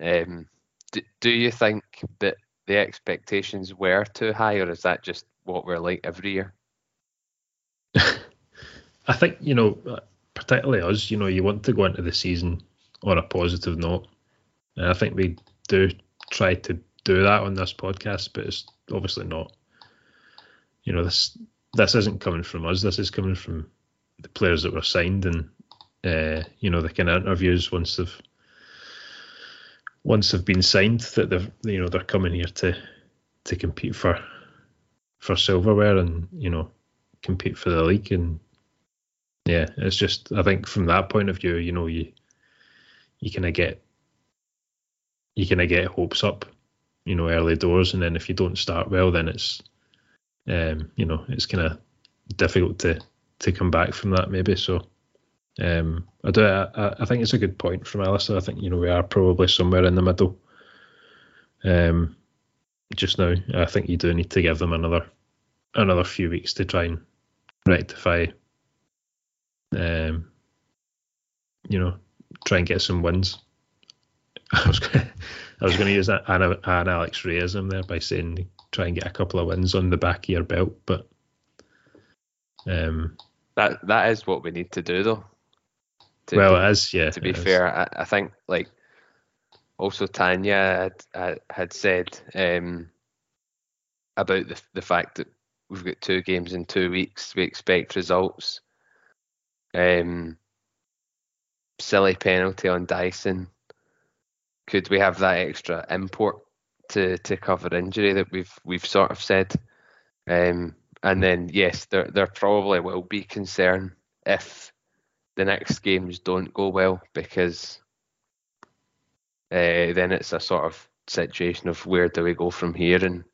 A: Um, do, do you think that the expectations were too high, or is that just what we're like every year?
B: I think you know, particularly us. You know, you want to go into the season on a positive note, and I think we do try to do that on this podcast, but it's obviously not. You know, this this isn't coming from us. This is coming from the players that were signed, and uh, you know the kind of interviews once they've once they've been signed that they're you know they're coming here to to compete for for silverware and you know compete for the league and yeah it's just I think from that point of view you know you you kind of get you kind of get hopes up you know early doors and then if you don't start well then it's um you know it's kind of difficult to to come back from that maybe so um, I do. I, I think it's a good point from Alistair. I think you know we are probably somewhere in the middle. Um, just now, I think you do need to give them another another few weeks to try and rectify. Um, you know, try and get some wins. I was gonna, I was going to use that an, an Alex Reyism there by saying try and get a couple of wins on the back of your belt, but um,
A: that that is what we need to do though.
B: To well, be, as yeah.
A: To be fair, I, I, think like also Tanya had, had said um, about the the fact that we've got two games in two weeks. We expect results. Um, silly penalty on Dyson. Could we have that extra import to to cover injury that we've we've sort of said? Um, and then yes, there there probably will be concern if the next games don't go well because uh, then it's a sort of situation of where do we go from here and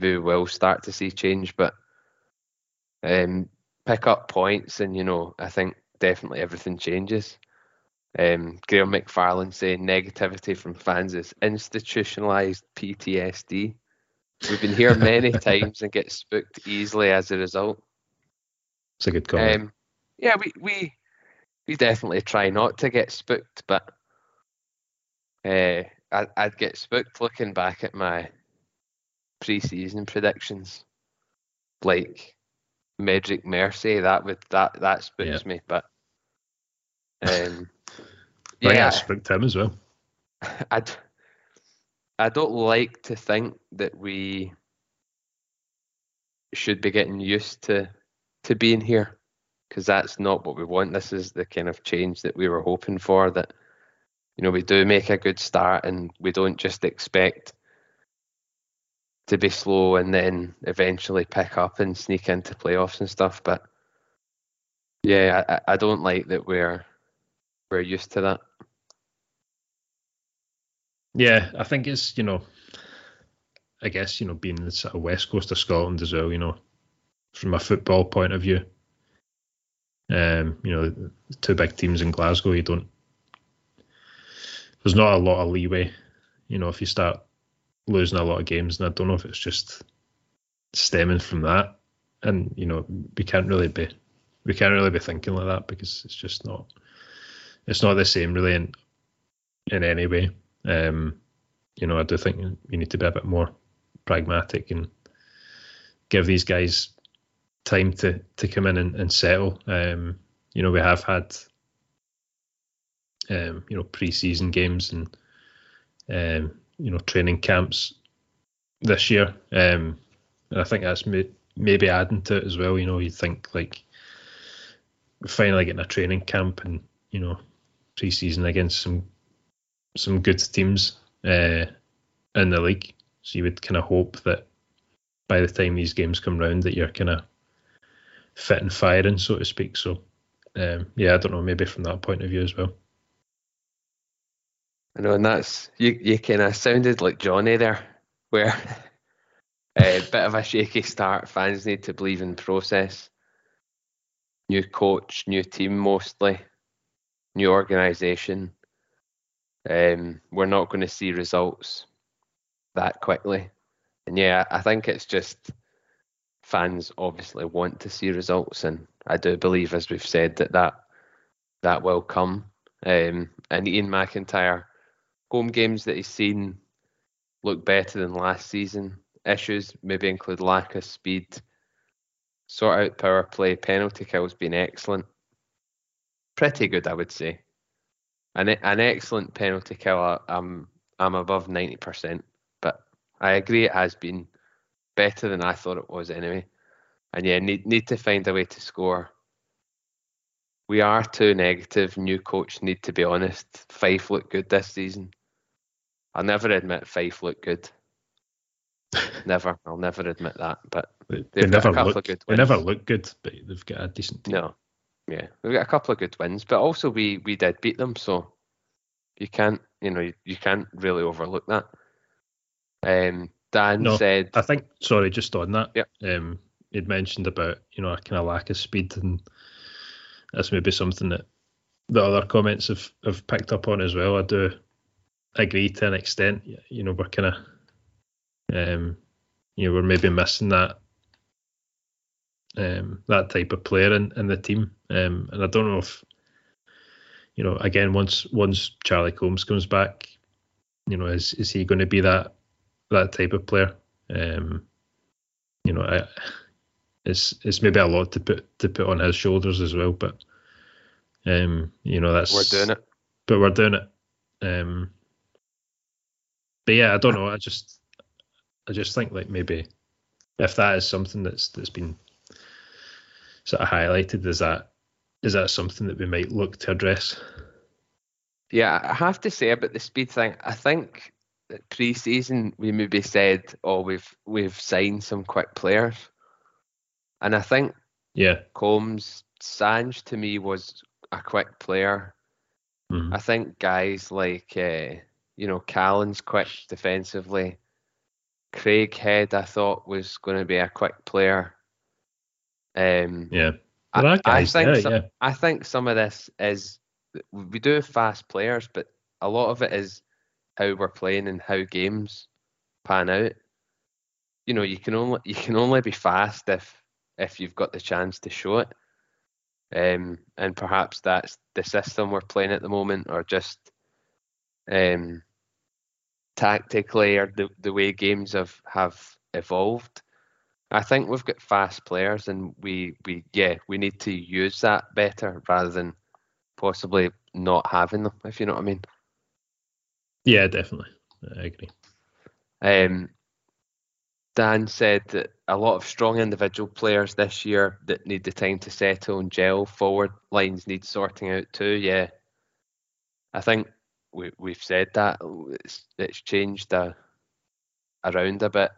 A: we will start to see change but um, pick up points and you know I think definitely everything changes um, Graham McFarland saying negativity from fans is institutionalized PTSD we've been here many times and get spooked easily as a result.
B: It's a good comment um,
A: yeah we, we we definitely try not to get spooked, but uh, I, I'd get spooked looking back at my pre-season predictions, like Medrick Mersey. That would that that spooks me, but um,
B: yeah, I spooked him as well.
A: I I don't like to think that we should be getting used to to being here because that's not what we want. This is the kind of change that we were hoping for. That you know we do make a good start and we don't just expect to be slow and then eventually pick up and sneak into playoffs and stuff. But yeah, I, I don't like that we're we're used to that.
B: Yeah, I think it's you know, I guess you know being the sort of west coast of Scotland as well. You know, from a football point of view, um, you know, two big teams in Glasgow, you don't. There's not a lot of leeway, you know, if you start losing a lot of games, and I don't know if it's just stemming from that, and you know, we can't really be, we can't really be thinking like that because it's just not, it's not the same really in, in any way. Um, you know, I do think you need to be a bit more pragmatic and give these guys time to to come in and, and settle. Um, you know, we have had um, you know pre-season games and um, you know training camps this year, um, and I think that's may, maybe adding to it as well. You know, you think like finally getting a training camp and you know pre-season against some some good teams uh, in the league. So you would kind of hope that by the time these games come round, that you're kind of fit and firing, so to speak. So, um, yeah, I don't know, maybe from that point of view as well.
A: I know, and that's you. You kind of sounded like Johnny there, where a uh, bit of a shaky start. Fans need to believe in process. New coach, new team, mostly new organisation. Um, we're not going to see results that quickly, and yeah, I think it's just fans obviously want to see results, and I do believe, as we've said, that that, that will come. Um, and Ian McIntyre, home games that he's seen look better than last season. Issues maybe include lack of speed, sort out power play, penalty kills been excellent. Pretty good, I would say. An an excellent penalty killer. I'm I'm above ninety percent, but I agree it has been better than I thought it was anyway. And yeah, need need to find a way to score. We are too negative. New coach need to be honest. Fife looked good this season. I'll never admit Fife look good. never. I'll never admit that. But
B: They,
A: They've
B: they
A: got a
B: never
A: couple
B: look. They never look good, but they've got a decent team.
A: no. Yeah. We've got a couple of good wins, but also we we did beat them, so you can't you know, you, you can't really overlook that. Um Dan
B: No.
A: said
B: I think. Sorry, just on that.
A: Yeah.
B: Um, you'd mentioned about you know a kind of lack of speed, and that's maybe something that the other comments have have picked up on as well. I do agree to an extent. You know, we're kind of, um, you know, we're maybe missing that. Um, that type of player in, in the team, um, and I don't know if, you know, again once once Charlie Combs comes back, you know, is is he going to be that that type of player? Um, you know, I, it's it's maybe a lot to put to put on his shoulders as well, but um, you know that's
A: we're doing it.
B: but we're doing it. Um, but yeah, I don't know. I just I just think like maybe if that is something that's that's been sort of highlighted, is that is that something that we might look to address?
A: Yeah, I have to say about the speed thing, I think that pre-season we maybe said, "Oh, we've we've signed some quick players," and I think
B: Yeah.
A: Combs Sanj to me was a quick player.
B: Mhm.
A: I think guys like uh, you know Callan's quick defensively. Craig Head I thought was going to be a quick player. Um,
B: Yeah.
A: I, I think
B: there,
A: some,
B: yeah.
A: I think some of this is we do have fast players, but a lot of it is how we're playing and how games pan out. You know, you can only you can only be fast if if you've got the chance to show it. Um, and perhaps that's the system we're playing at the moment, or just um, tactically, or the the way games have have evolved. I think we've got fast players, and we we yeah we need to use that better rather than possibly not having them. If you know what I mean.
B: Yeah, definitely. I agree.
A: Um, Dan said that a lot of strong individual players this year that need the time to settle and gel. Forward lines need sorting out too. Yeah, I think we we've said that it's it's changed uh, around a bit.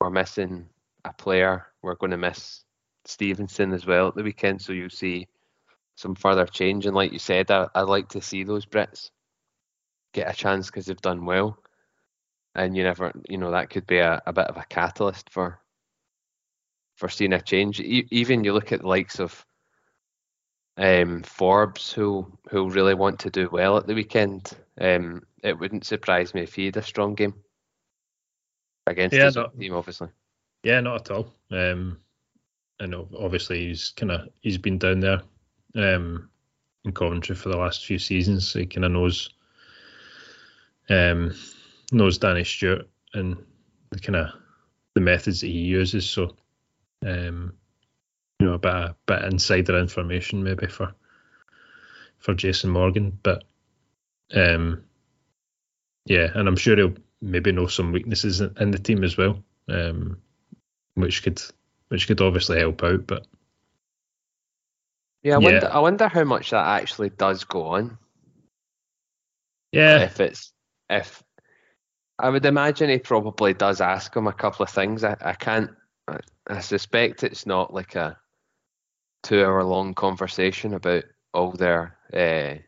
A: We're missing a player. We're going to miss Stevenson as well at the weekend, so you'll see some further change. And like you said, I, I'd like to see those Brits get a chance because they've done well and you never you know that could be a, a bit of a catalyst for for seeing a change e- even you look at the likes of um Forbes who who really want to do well at the weekend um it wouldn't surprise me if he had a strong game against
B: Yeah,
A: his
B: no.
A: team obviously
B: Yeah, not at all. Um, know obviously he's kind of he's been down there um, in Coventry for the last few seasons. So he kind of knows um, knows Danny Stewart and the kind of the methods that he uses. So um, you know a bit of, bit insider information maybe for for Jason Morgan, but um, yeah, and I'm sure he'll maybe know some weaknesses in, in the team as well. Um, which could which could obviously help out. But
A: yeah I
B: Yeah.
A: wonder I wonder how much that actually does go on
B: yeah,
A: if it's if I would imagine he probably does ask him a couple of things. I, I can't. I, I suspect it's not like a two-hour-long conversation about all their uh,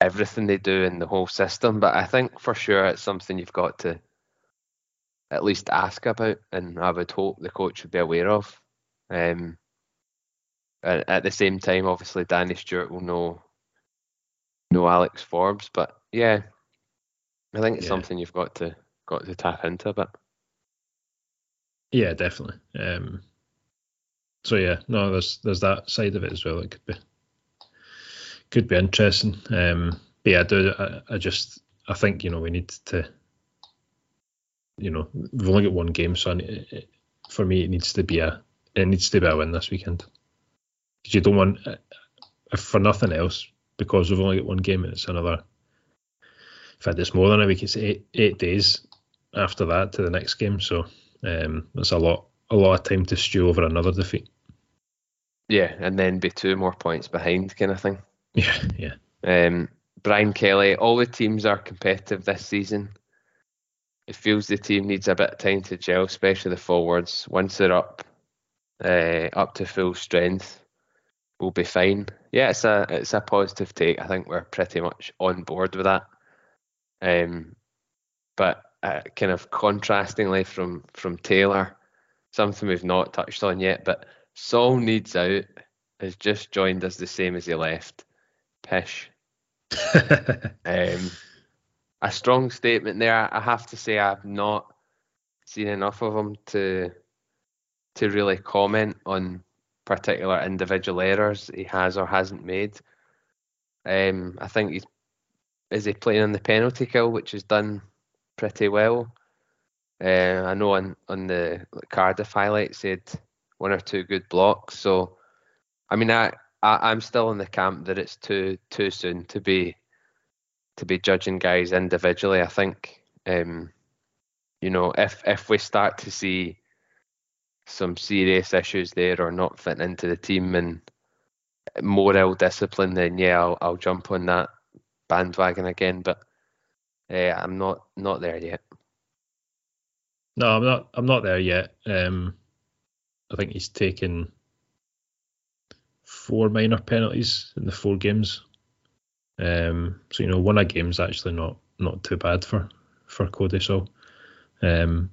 A: everything they do in the whole system. But I think for sure it's something you've got to at least ask about, and I would hope the coach would be aware of. Um, at, the same time, obviously, Danny Stewart will know know Alex Forbes, but yeah, I think it's
B: Yeah.
A: something you've got to got to tap into a bit.
B: yeah, definitely. Um, so yeah, no, there's there's that side of it as well. It could be could be interesting. Um, but yeah, I do. I, I just I think you know we need to. You know, we've only got one game, so I ne- it, for me it needs to be a it needs to be a win this weekend. Because you don't want, if for nothing else, because we've only got one game and it's another. In fact, it's more than a week. It's eight eight days after that to the next game, so um, that's a lot a lot of time to stew over another defeat.
A: Yeah, and then be two more points behind, kind of thing.
B: Yeah, yeah,
A: Um, Brian Kelly, all the teams are competitive this season. It feels the team needs a bit of time to gel, especially the forwards. Once they're up, uh, up to full strength, we'll be fine. Yeah, it's a it's a positive take. I think we're pretty much on board with that. Um, but uh, kind of contrastingly from from Taylor, something we've not touched on yet, but Sol needs out has just joined us the same as he left. Pish. um, a strong statement there. I have to say I've not seen enough of him to to really comment on particular individual errors he has or hasn't made. Um, I think he's is he playing on the penalty kill, which is done pretty well. Uh, I know on on the Cardiff highlights he had one or two good blocks. So, I mean, I, I I'm still in the camp that it's too too soon to be to be judging guys individually. I think, um, you know, if if we start to see some serious issues there or not fitting into the team and more ill discipline, then yeah, I'll, I'll jump on that bandwagon again. But uh, I'm not not there yet.
B: No, I'm not. I'm not there yet. Um, I think he's taken four minor penalties in the four games. Um, so you know, one a game's actually not not too bad for for Cody. So, um,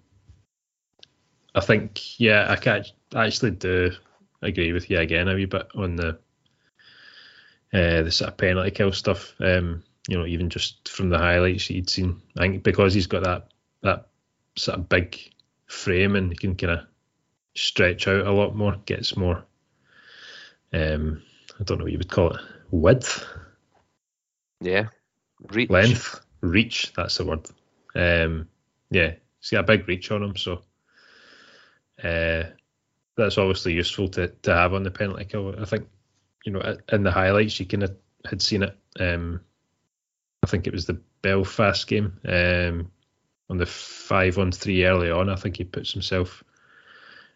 B: I think, yeah, I can actually do agree with you again a wee bit on the uh, the sort of penalty kill stuff. Um, you know, even just from the highlights you'd seen, I think because he's got that that sort of big frame and he can kind of stretch out a lot more, gets more. Um, I don't know what you would call it, width.
A: Yeah,
B: reach. Length, reach. That's the word. Um, yeah, he's got a big reach on him, so uh, that's obviously useful to, to have on the penalty kill. I think, you know, in the highlights, you kind of had seen it. Um, I think it was the Belfast game um, on the five on three early on. I think he puts himself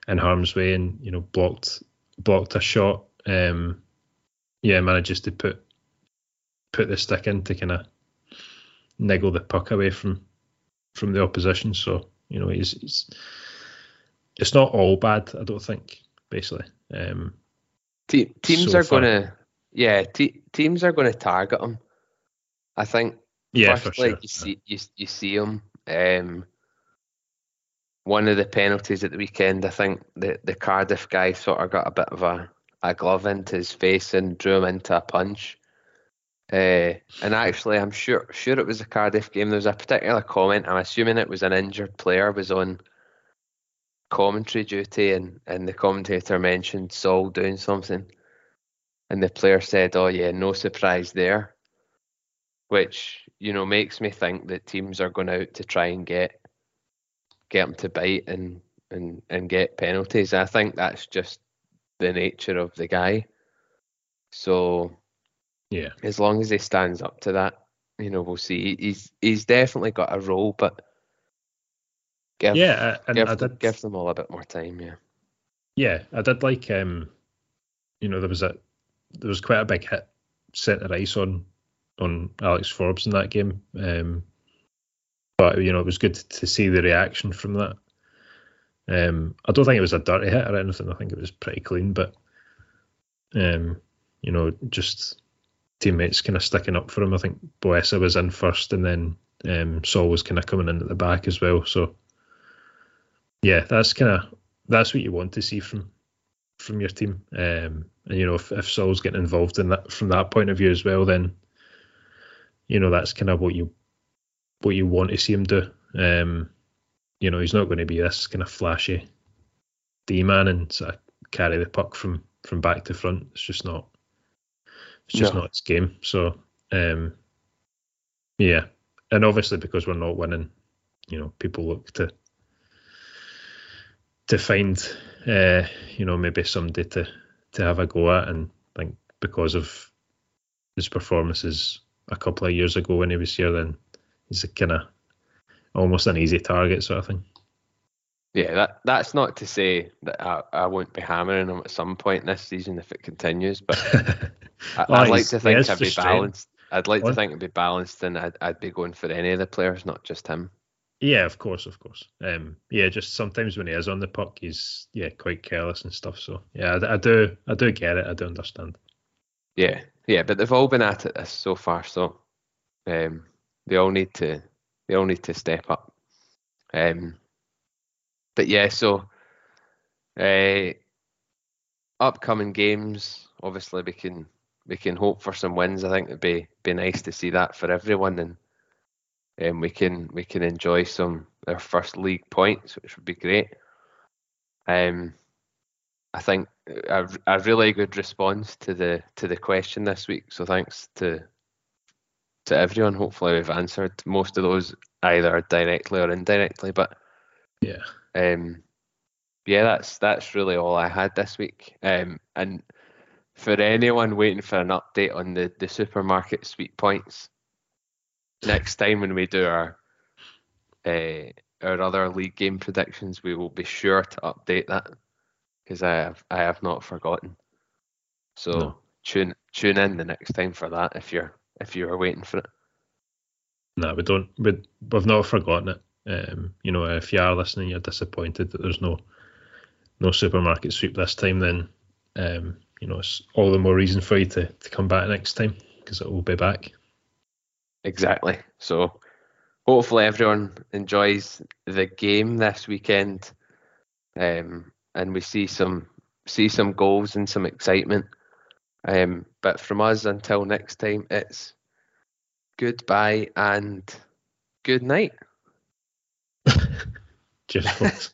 B: in harm's way and you know blocked blocked a shot. Um, yeah, manages to put put the stick in to kind of niggle the puck away from from the opposition. So you know he's, he's it's not all bad. I don't think basically. Um,
A: Te- teams so are going to yeah te- teams are going to target him. I think.
B: Yeah, first, for
A: sure. You see you you see him. Um, one of the penalties at the weekend, I think the the Cardiff guy sort of got a bit of a, a glove into his face and drew him into a punch. Uh, and actually, I'm sure sure it was a Cardiff game. There was a particular comment. I'm assuming it was an injured player was on commentary duty, and and the commentator mentioned Sol doing something, and the player said, "Oh yeah, no surprise there," which you know makes me think that teams are going out to try and get get them to bite and and and get penalties. I think that's just the nature of the guy. So
B: yeah,
A: as long as he stands up to that, you know, we'll see. He's he's definitely got a role, but give
B: yeah, and
A: give,
B: I
A: did, give them all a bit more time. Yeah,
B: yeah, I did like um, you know, there was a there was quite a big hit centre ice on on Alex Forbes in that game. Um, but you know, it was good to see the reaction from that. Um, I don't think it was a dirty hit or anything. I think it was pretty clean, but um, you know, just teammates kind of sticking up for him. I think Boessa was in first, and then um, Sol was kind of coming in at the back as well. So yeah, that's kind of that's what you want to see from from your team. Um, and you know, if, if Sol's getting involved in that from that point of view as well, then you know that's kind of what you what you want to see him do. Um, you know, he's not going to be this kind of flashy D man and sort of carry the puck from from back to front. It's just not. It's just no. not its game. So, um, yeah, and obviously because we're not winning, you know, people look to to find, uh, you know, maybe somebody to to have a go at, and I think because of his performances a couple of years ago when he was here, then he's a kind of almost an easy target sort of thing.
A: Yeah, that that's not to say that I, I won't be hammering him at some point this season if it continues, but I, would like to think I'd be balanced. I'd like to think it'd be balanced, and I'd, I'd be going for any of the players, not just him.
B: Yeah, of course, of course. Um, yeah, just sometimes when he is on the puck, he's yeah quite careless and stuff. So yeah, I, I do, I do get it. I do understand.
A: Yeah, yeah, but they've all been at it so far, so um, they all need to, they all need to step up. Um, but yeah, so uh, upcoming games, obviously we can we can hope for some wins. I think it'd be be nice to see that for everyone, and um, we can we can enjoy some their first league points, which would be great. Um, I think a, a really good response to the to the question this week. So thanks to to everyone. Hopefully we've answered most of those either directly or indirectly. But
B: yeah,
A: um, yeah, that's that's really all I had this week. Um, and for anyone waiting for an update on the the supermarket sweep points, next time when we do our uh, our other league game predictions, we will be sure to update that because I have I have not forgotten. So no. tune tune in the next time for that if you're if you are waiting for it.
B: No, we don't. We, we've not forgotten it. Um, you know, if you are listening, you're disappointed that there's no no supermarket sweep this time. Then, um, you know, it's all the more reason for you to, to come back next time because it will be back.
A: Exactly. So, hopefully, everyone enjoys the game this weekend, um, and we see some see some goals and some excitement. Um, but from us until next time, it's goodbye and good night.
B: Cheers, folks.